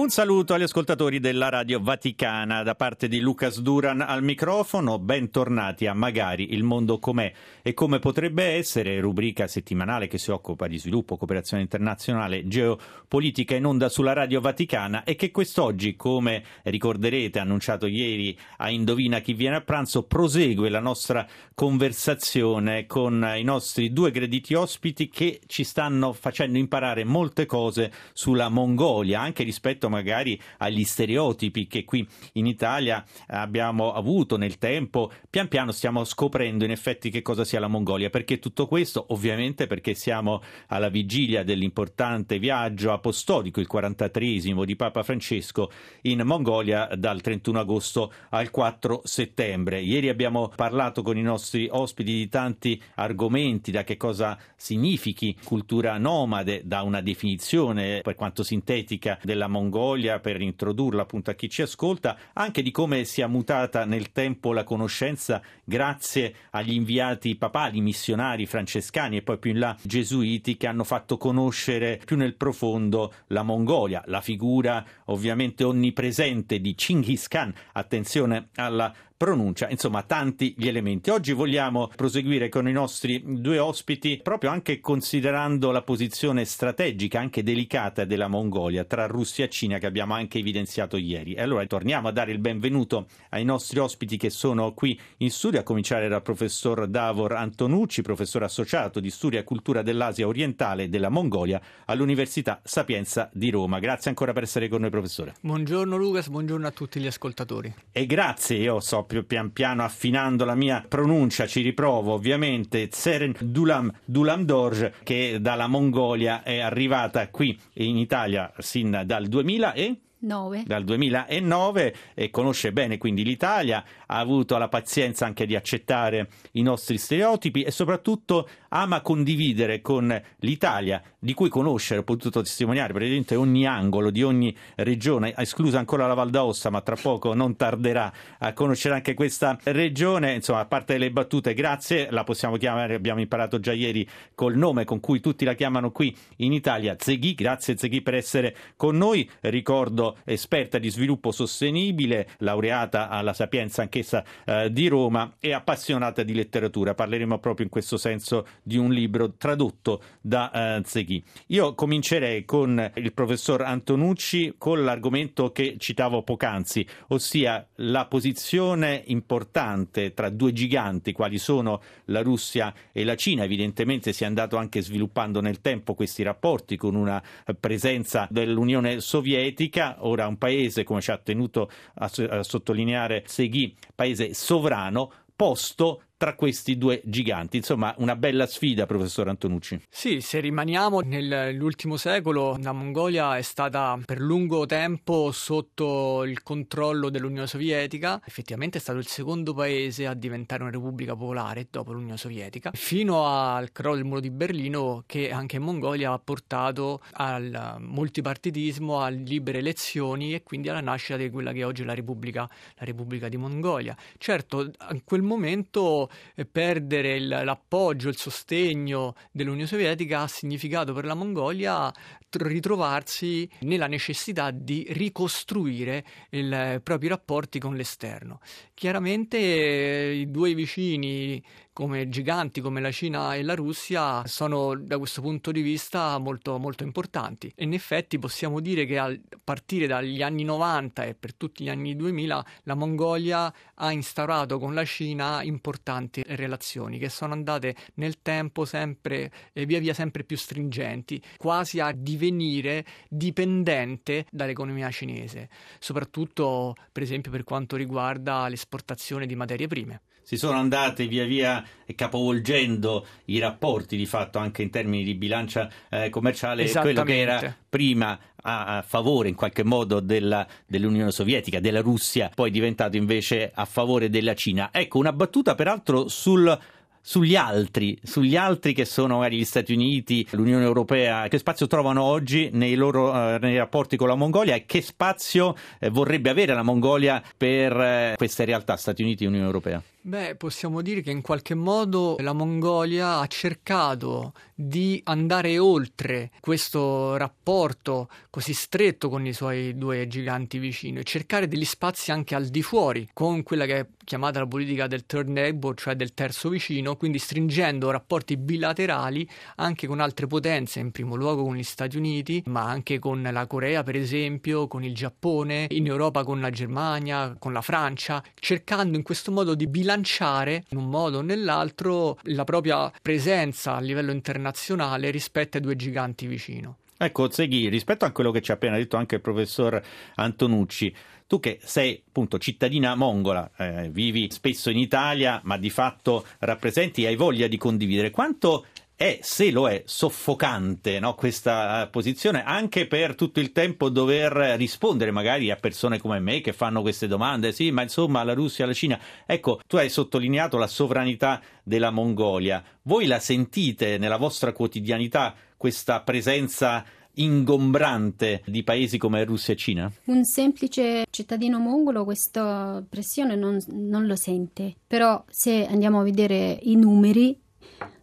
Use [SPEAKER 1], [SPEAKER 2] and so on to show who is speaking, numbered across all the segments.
[SPEAKER 1] Un saluto agli ascoltatori della Radio Vaticana da parte di Lucas Duran al microfono. Bentornati a Magari il mondo com'è e come potrebbe essere, rubrica settimanale che si occupa di sviluppo, cooperazione internazionale, geopolitica in onda sulla Radio Vaticana e che quest'oggi, come ricorderete, annunciato ieri a Indovina chi viene a pranzo, prosegue la nostra conversazione con i nostri due graditi ospiti che ci stanno facendo imparare molte cose sulla Mongolia, anche rispetto magari agli stereotipi che qui in Italia abbiamo avuto nel tempo. Pian piano stiamo scoprendo in effetti che cosa sia la Mongolia. Perché tutto questo? Ovviamente perché siamo alla vigilia dell'importante viaggio apostolico, il 43 di Papa Francesco in Mongolia dal 31 agosto al 4 settembre. Ieri abbiamo parlato con i nostri ospiti di tanti argomenti, da che cosa significhi cultura nomade, da una definizione per quanto sintetica della Mongolia Mongolia per introdurla appunto a chi ci ascolta, anche di come sia mutata nel tempo la conoscenza grazie agli inviati papali, missionari francescani e poi più in là gesuiti che hanno fatto conoscere più nel profondo la Mongolia, la figura ovviamente onnipresente di Chinggis Khan, attenzione alla pronuncia, insomma tanti gli elementi. Oggi vogliamo proseguire con i nostri due ospiti proprio anche considerando la posizione strategica, anche delicata della Mongolia tra Russia e Cina che abbiamo anche evidenziato ieri. E allora torniamo a dare il benvenuto ai nostri ospiti che sono qui in studio, a cominciare dal professor Davor Antonucci, professore associato di Storia e Cultura dell'Asia orientale e della Mongolia all'Università Sapienza di Roma. Grazie ancora per essere con noi professore.
[SPEAKER 2] Buongiorno Lucas, buongiorno a tutti gli ascoltatori.
[SPEAKER 1] E grazie, io so proprio pian piano affinando la mia pronuncia, ci riprovo ovviamente, Tseren Dulam, Dulam Dorj, che dalla Mongolia è arrivata qui in Italia sin dal 2000 e...
[SPEAKER 3] 9.
[SPEAKER 1] Dal 2009 e conosce bene quindi l'Italia, ha avuto la pazienza anche di accettare i nostri stereotipi e soprattutto ama condividere con l'Italia, di cui conoscere, ho potuto testimoniare praticamente ogni angolo di ogni regione, esclusa ancora la Val d'Aosta, ma tra poco non tarderà a conoscere anche questa regione. Insomma, a parte le battute, grazie, la possiamo chiamare, abbiamo imparato già ieri col nome con cui tutti la chiamano qui in Italia, Zeghi. Grazie Zeghi per essere con noi. Ricordo esperta di sviluppo sostenibile, laureata alla Sapienza anch'essa eh, di Roma e appassionata di letteratura. Parleremo proprio in questo senso di un libro tradotto da eh, Zeghi. Io comincerei con il professor Antonucci con l'argomento che citavo poc'anzi, ossia la posizione importante tra due giganti quali sono la Russia e la Cina. Evidentemente si è andato anche sviluppando nel tempo questi rapporti con una presenza dell'Unione Sovietica, ora un paese, come ci ha tenuto a, a sottolineare Seghi, paese sovrano, posto tra questi due giganti. Insomma, una bella sfida, professor Antonucci.
[SPEAKER 2] Sì, se rimaniamo nell'ultimo secolo, la Mongolia è stata per lungo tempo sotto il controllo dell'Unione Sovietica. Effettivamente è stato il secondo paese a diventare una repubblica popolare dopo l'Unione Sovietica, fino al crollo del muro di Berlino, che anche in Mongolia ha portato al multipartitismo, a libere elezioni e quindi alla nascita di quella che è oggi la Repubblica, la Repubblica di Mongolia. Certo, in quel momento perdere il, l'appoggio, il sostegno dell'Unione Sovietica ha significato per la Mongolia ritrovarsi nella necessità di ricostruire i propri rapporti con l'esterno. Chiaramente i due vicini come giganti come la Cina e la Russia sono da questo punto di vista molto, molto importanti. E in effetti possiamo dire che a partire dagli anni 90 e per tutti gli anni 2000 la Mongolia ha instaurato con la Cina importanti relazioni che sono andate nel tempo sempre eh, via via sempre più stringenti, quasi a divenire dipendente dall'economia cinese, soprattutto per esempio per quanto riguarda l'esportazione di materie prime
[SPEAKER 1] si sono andate via via capovolgendo i rapporti di fatto anche in termini di bilancia eh, commerciale, quello che era prima a favore in qualche modo della, dell'Unione Sovietica, della Russia, poi diventato invece a favore della Cina. Ecco, una battuta peraltro sul sugli altri, sugli altri che sono magari gli Stati Uniti, l'Unione Europea, che spazio trovano oggi nei loro eh, nei rapporti con la Mongolia e che spazio eh, vorrebbe avere la Mongolia per eh, queste realtà Stati Uniti e Unione Europea?
[SPEAKER 2] Beh, possiamo dire che in qualche modo la Mongolia ha cercato di andare oltre questo rapporto così stretto con i suoi due giganti vicini e cercare degli spazi anche al di fuori, con quella che è chiamata la politica del third neighbor, cioè del terzo vicino, quindi stringendo rapporti bilaterali anche con altre potenze, in primo luogo con gli Stati Uniti, ma anche con la Corea, per esempio, con il Giappone, in Europa con la Germania, con la Francia, cercando in questo modo di bilanciare bilanciare in un modo o nell'altro la propria presenza a livello internazionale rispetto ai due giganti vicino.
[SPEAKER 1] Ecco, Zeghi, rispetto a quello che ci ha appena detto anche il professor Antonucci, tu che sei appunto cittadina mongola, eh, vivi spesso in Italia, ma di fatto rappresenti e hai voglia di condividere, quanto è, se lo è, soffocante no? questa eh, posizione, anche per tutto il tempo dover rispondere magari a persone come me che fanno queste domande, sì, ma insomma la Russia, la Cina. Ecco, tu hai sottolineato la sovranità della Mongolia. Voi la sentite nella vostra quotidianità questa presenza ingombrante di paesi come Russia e Cina?
[SPEAKER 4] Un semplice cittadino mongolo questa pressione non, non lo sente, però se andiamo a vedere i numeri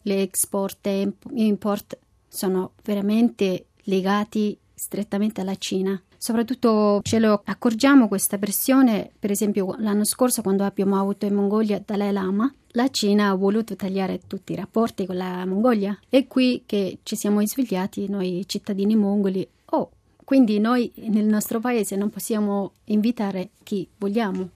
[SPEAKER 4] le export e import sono veramente legati strettamente alla Cina. Soprattutto ce lo accorgiamo questa pressione, per esempio l'anno scorso quando abbiamo avuto in Mongolia Dalai Lama, la Cina ha voluto tagliare tutti i rapporti con la Mongolia. È qui che ci siamo svegliati noi cittadini mongoli. Oh, quindi noi nel nostro paese non possiamo invitare chi vogliamo.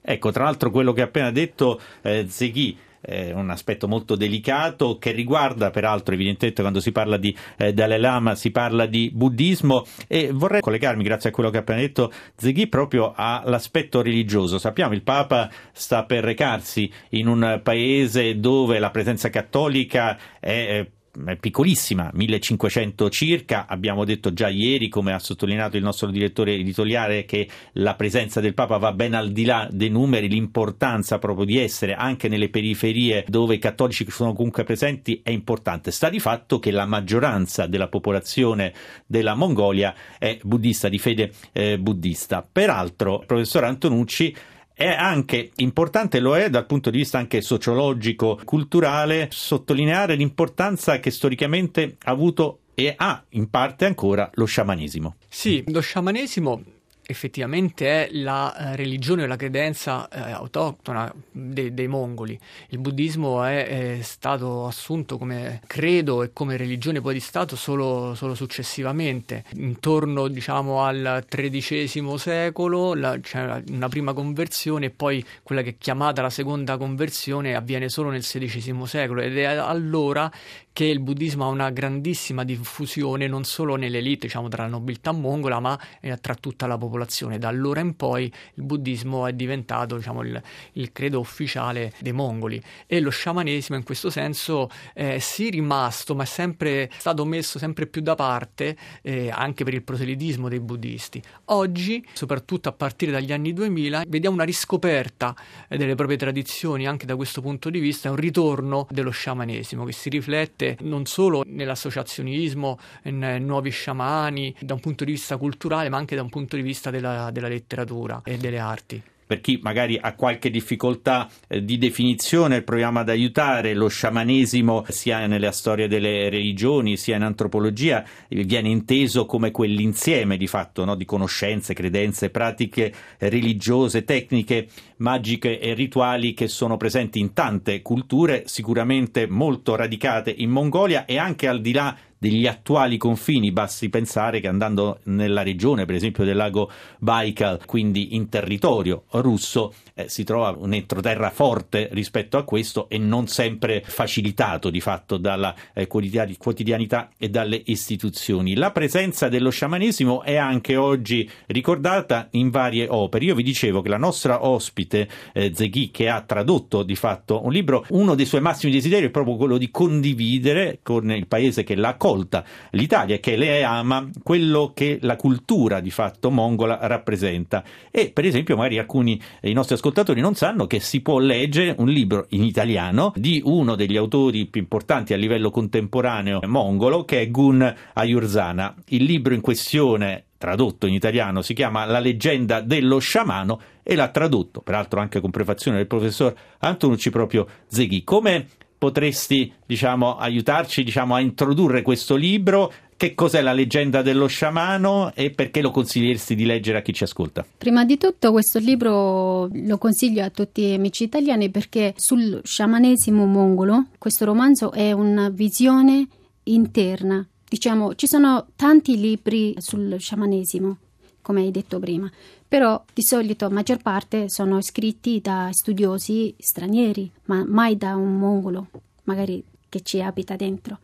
[SPEAKER 1] Ecco, tra l'altro quello che ha appena detto eh, Zeghi eh, un aspetto molto delicato che riguarda peraltro evidentemente quando si parla di eh, Dalai Lama si parla di buddismo e vorrei collegarmi grazie a quello che ha appena detto Zeghi proprio all'aspetto religioso. Sappiamo il Papa sta per recarsi in un paese dove la presenza cattolica è eh, piccolissima, 1500 circa. Abbiamo detto già ieri, come ha sottolineato il nostro direttore editoriale, che la presenza del Papa va ben al di là dei numeri, l'importanza proprio di essere anche nelle periferie dove i cattolici sono comunque presenti è importante. Sta di fatto che la maggioranza della popolazione della Mongolia è buddista, di fede eh, buddista. Peraltro, professor Antonucci è anche importante, lo è dal punto di vista anche sociologico, culturale, sottolineare l'importanza che storicamente ha avuto e ha in parte ancora lo sciamanesimo.
[SPEAKER 2] Sì, lo sciamanesimo effettivamente è la eh, religione o la credenza eh, autoctona de- dei mongoli. Il buddismo è, è, stato assunto come credo e come religione poi di Stato solo, solo successivamente. Intorno diciamo, al XIII secolo c'è una prima conversione e poi quella che è chiamata la seconda conversione avviene solo nel XVI secolo ed è allora che il buddismo ha una grandissima diffusione non solo nell'elite, diciamo tra la nobiltà mongola, ma eh, tra tutta la popolazione. Da allora in poi il buddismo è diventato diciamo, il, il, credo ufficiale dei mongoli e lo sciamanesimo in questo senso è sì rimasto, ma è sempre stato messo sempre più da parte eh, anche per il proselitismo dei buddisti. Oggi, soprattutto a partire dagli anni 2000, vediamo una riscoperta eh, delle proprie tradizioni anche da questo punto di vista, un ritorno dello sciamanesimo che si riflette consiste non solo nell'associazionismo, in nuovi sciamani, da un punto di vista culturale, ma anche da un punto di vista della, della letteratura e delle arti
[SPEAKER 1] per chi magari ha qualche difficoltà eh, di definizione, proviamo ad aiutare lo sciamanesimo sia nella storia delle religioni sia in antropologia, eh, viene inteso come quell'insieme di fatto no? di conoscenze, credenze, pratiche religiose, tecniche magiche e rituali che sono presenti in tante culture, sicuramente molto radicate in Mongolia e anche al di là degli attuali confini, basti pensare che andando nella regione, per esempio del lago Baikal, quindi in territorio russo, eh, si trova un entroterra forte rispetto a questo e non sempre facilitato di fatto dalla eh, quotidianità e dalle istituzioni. La presenza dello sciamanesimo è anche oggi ricordata in varie opere. Io vi dicevo che la nostra ospite eh, Zeghi, che ha tradotto di fatto un libro, uno dei suoi massimi desideri è proprio quello di condividere con il paese che l'ha accolta, l'Italia, che le ama, quello che la cultura di fatto mongola rappresenta. E per esempio, magari alcuni dei nostri ascoltatori non sanno che si può leggere un libro in italiano di uno degli autori più importanti a livello contemporaneo mongolo, che è Gun Ayurzana. Il libro in questione tradotto in italiano, si chiama La leggenda dello sciamano e l'ha tradotto, peraltro anche con prefazione del professor Antonucci proprio Zeghi. Come potresti, diciamo, aiutarci, diciamo, a introdurre questo libro? Che cos'è la leggenda dello sciamano e perché lo consiglieresti di leggere a chi ci ascolta?
[SPEAKER 4] Prima di tutto questo libro lo consiglio a tutti gli amici italiani perché sul sciamanesimo mongolo questo romanzo è una visione interna Diciamo, ci sono tanti libri sul sciamanesimo, come hai detto prima, però di solito la maggior parte sono scritti da studiosi stranieri, ma mai da un mongolo, magari che ci abita dentro.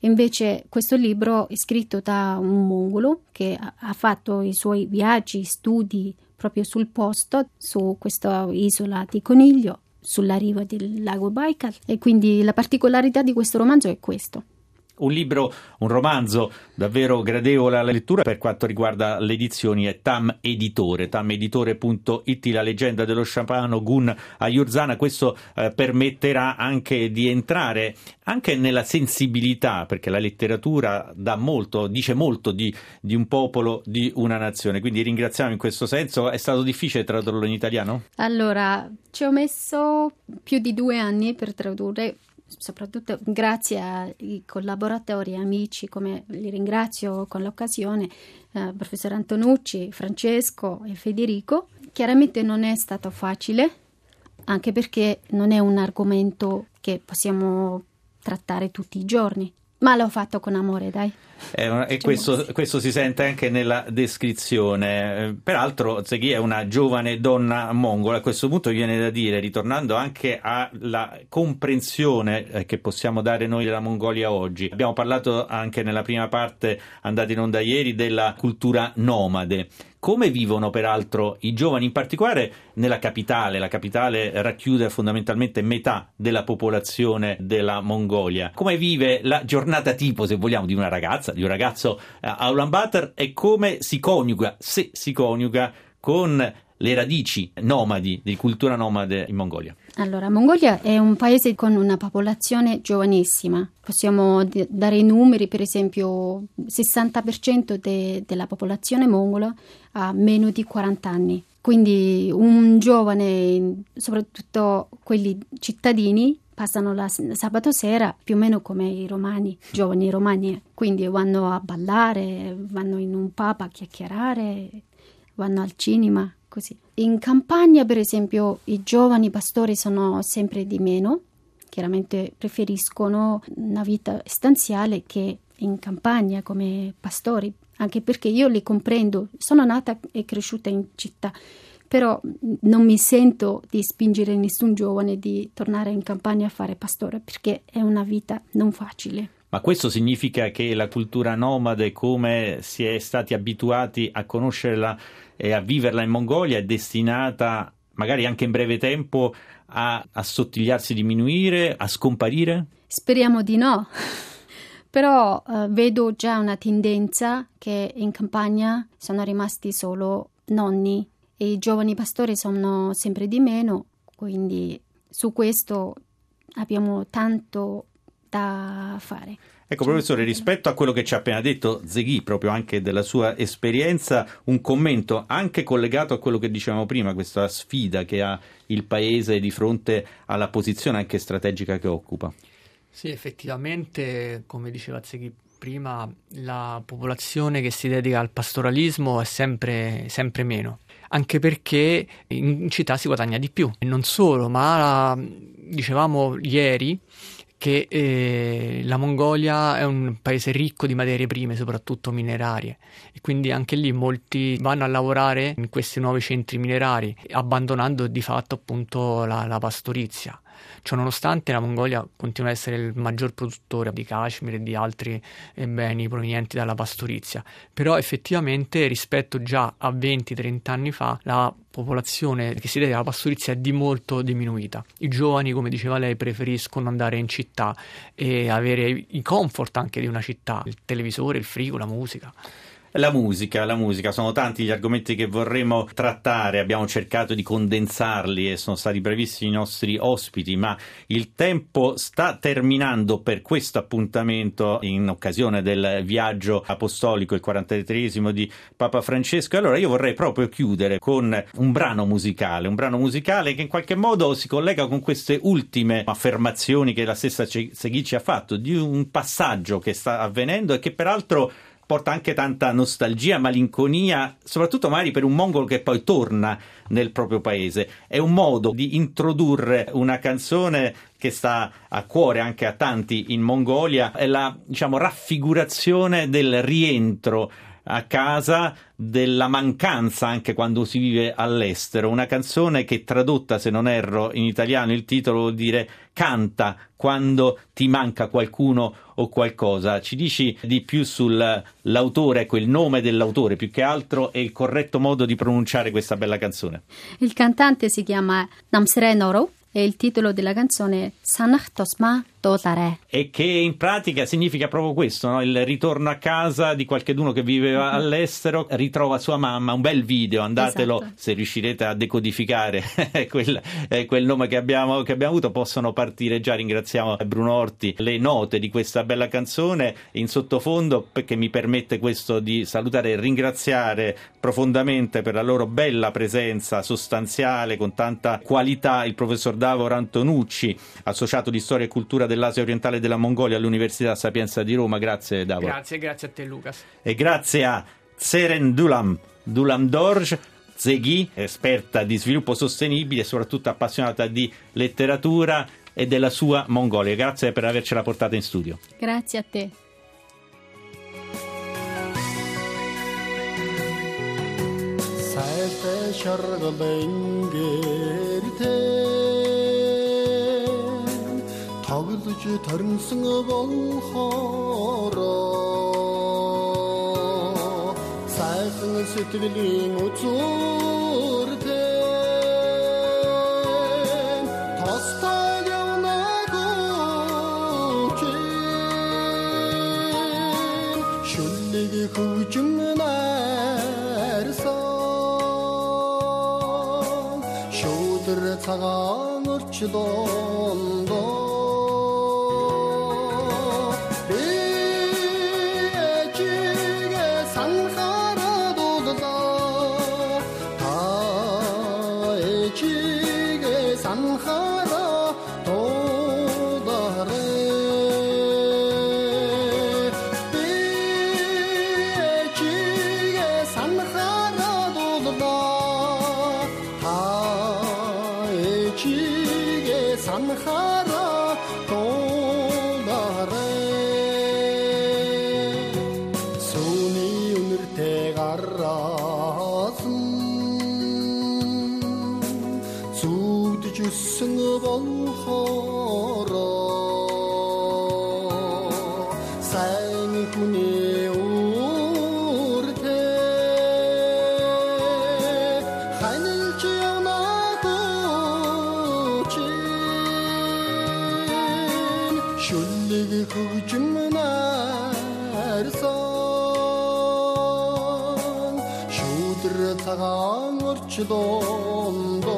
[SPEAKER 4] Invece questo libro è scritto da un mongolo che ha fatto i suoi viaggi, studi proprio sul posto, su questa isola di Coniglio, sulla riva del lago Baikal. E quindi la particolarità di questo romanzo è questo
[SPEAKER 1] un libro, un romanzo davvero gradevole alla lettura per quanto riguarda le edizioni è Tam Editore, tameditore.it, la leggenda dello sciampano Gun Ayurzana. Questo eh, permetterà anche di entrare anche nella sensibilità, perché la letteratura molto, dice molto di, di un popolo, di una nazione. Quindi ringraziamo in questo senso. È stato difficile tradurlo in italiano?
[SPEAKER 4] Allora, ci ho messo più di due anni per tradurre soprattutto grazie ai collaboratori e amici, come li ringrazio con l'occasione, eh, professor Antonucci, Francesco e Federico. Chiaramente non è stato facile, anche perché non è un argomento che possiamo trattare tutti i giorni, ma l'ho fatto con amore, dai.
[SPEAKER 1] Eh, e questo, questo, si sente anche nella descrizione. Peraltro, Zeghi è una giovane donna mongola. A questo punto viene da dire, ritornando anche alla comprensione eh, che possiamo dare noi della Mongolia oggi. Abbiamo parlato anche nella prima parte, andata in onda ieri, della cultura nomade. Come vivono peraltro i giovani, in particolare nella capitale? La capitale racchiude fondamentalmente metà della popolazione della Mongolia. Come vive la giornata tipo, se vogliamo, di una ragazza? di un ragazzo eh, a Ulaanbaatar e come si coniuga, se si coniuga, con le radici nomadi, di cultura nomade in Mongolia?
[SPEAKER 4] Allora, Mongolia è un paese con una popolazione giovanissima. Possiamo d- dare i numeri, per esempio, il 60% de- della popolazione mongola ha meno di 40 anni. Quindi un giovane, soprattutto quelli cittadini, passano la sabato sera più o meno come i romani, giovani romani, quindi vanno a ballare, vanno in un pub a chiacchierare, vanno al cinema, così. In campagna, per esempio, i giovani pastori sono sempre di meno, chiaramente preferiscono una vita stanziale che in campagna come pastori, anche perché io li comprendo, sono nata e cresciuta in città però non mi sento di spingere nessun giovane di tornare in campagna a fare pastore perché è una vita non facile.
[SPEAKER 1] Ma questo significa che la cultura nomade, come si è stati abituati a conoscerla e a viverla in Mongolia, è destinata, magari anche in breve tempo, a assottigliarsi, diminuire, a scomparire?
[SPEAKER 4] Speriamo di no. Però eh, vedo già una tendenza che in campagna sono rimasti solo nonni e i giovani pastori sono sempre di meno, quindi su questo abbiamo tanto da fare.
[SPEAKER 1] Ecco, professore, rispetto a quello che ci ha appena detto Zeghi, proprio anche della sua esperienza, un commento anche collegato a quello che dicevamo prima, questa sfida che ha il Paese di fronte alla posizione anche strategica che occupa.
[SPEAKER 2] Sì, effettivamente, come diceva Zeghi prima, la popolazione che si dedica al pastoralismo è sempre, sempre meno anche perché in città si guadagna di più. E non solo, ma dicevamo ieri che eh, la Mongolia è un paese ricco di materie prime, soprattutto minerarie, e quindi anche lì molti vanno a lavorare in questi nuovi centri minerari, abbandonando di fatto appunto la, la pastorizia. Ciononostante la Mongolia continua ad essere il maggior produttore di cashmere e di altri eh, beni provenienti dalla pastorizia, però effettivamente rispetto già a 20-30 anni fa la popolazione che si deve alla pastorizia è di molto diminuita. I giovani, come diceva lei, preferiscono andare in città e avere i comfort anche di una città, il televisore, il frigo, la musica.
[SPEAKER 1] La musica, la musica, sono tanti gli argomenti che vorremmo trattare, abbiamo cercato di condensarli e sono stati brevissimi i nostri ospiti, ma il tempo sta terminando per questo appuntamento in occasione del viaggio apostolico, il 43esimo di Papa Francesco. Allora io vorrei proprio chiudere con un brano musicale, un brano musicale che in qualche modo si collega con queste ultime affermazioni che la stessa Seghici ha fatto, di un passaggio che sta avvenendo e che peraltro porta anche tanta nostalgia, malinconia, soprattutto magari per un mongolo che poi torna nel proprio paese. È un modo di introdurre una canzone che sta a cuore anche a tanti in Mongolia, è la diciamo, raffigurazione del rientro a casa della mancanza anche quando si vive all'estero. Una canzone che tradotta, se non erro, in italiano il titolo vuol dire canta quando ti manca qualcuno o qualcosa. Ci dici di più sull'autore, ecco il nome dell'autore più che altro e il corretto modo di pronunciare questa bella canzone.
[SPEAKER 4] Il cantante si chiama Namsre Noro e il titolo della canzone è Sanach Tosma Totare.
[SPEAKER 1] E che in pratica significa proprio questo, no? il ritorno a casa di qualcuno che viveva mm-hmm. all'estero, ritrova sua mamma, un bel video, andatelo esatto. se riuscirete a decodificare quel, eh, quel, nome che abbiamo, che abbiamo, avuto, possono partire già, ringraziamo Bruno Orti, le note di questa bella canzone in sottofondo perché mi permette questo di salutare e ringraziare profondamente per la loro bella presenza sostanziale con tanta qualità il professor Davor Antonucci, associato di storia e cultura dell'Asia orientale e della Mongolia all'Università Sapienza di Roma. Grazie Davor.
[SPEAKER 2] Grazie, grazie a te Lucas.
[SPEAKER 1] E grazie a Seren Dulam, Dulam Dorj, Zeghi, esperta di sviluppo sostenibile e soprattutto appassionata di letteratura e della sua Mongolia. Grazie per avercela portata in studio.
[SPEAKER 4] Grazie a te. хөвж тарнсан болохоро сайхан сэтгэлийн үзүүрдээ тостой явнаг чи шүлэг хөвжм нарсан шүүдэр цагаан
[SPEAKER 5] орчлон gaan. шүлэг хөгжмнэрсэн шүдэр цагаан орчлондоо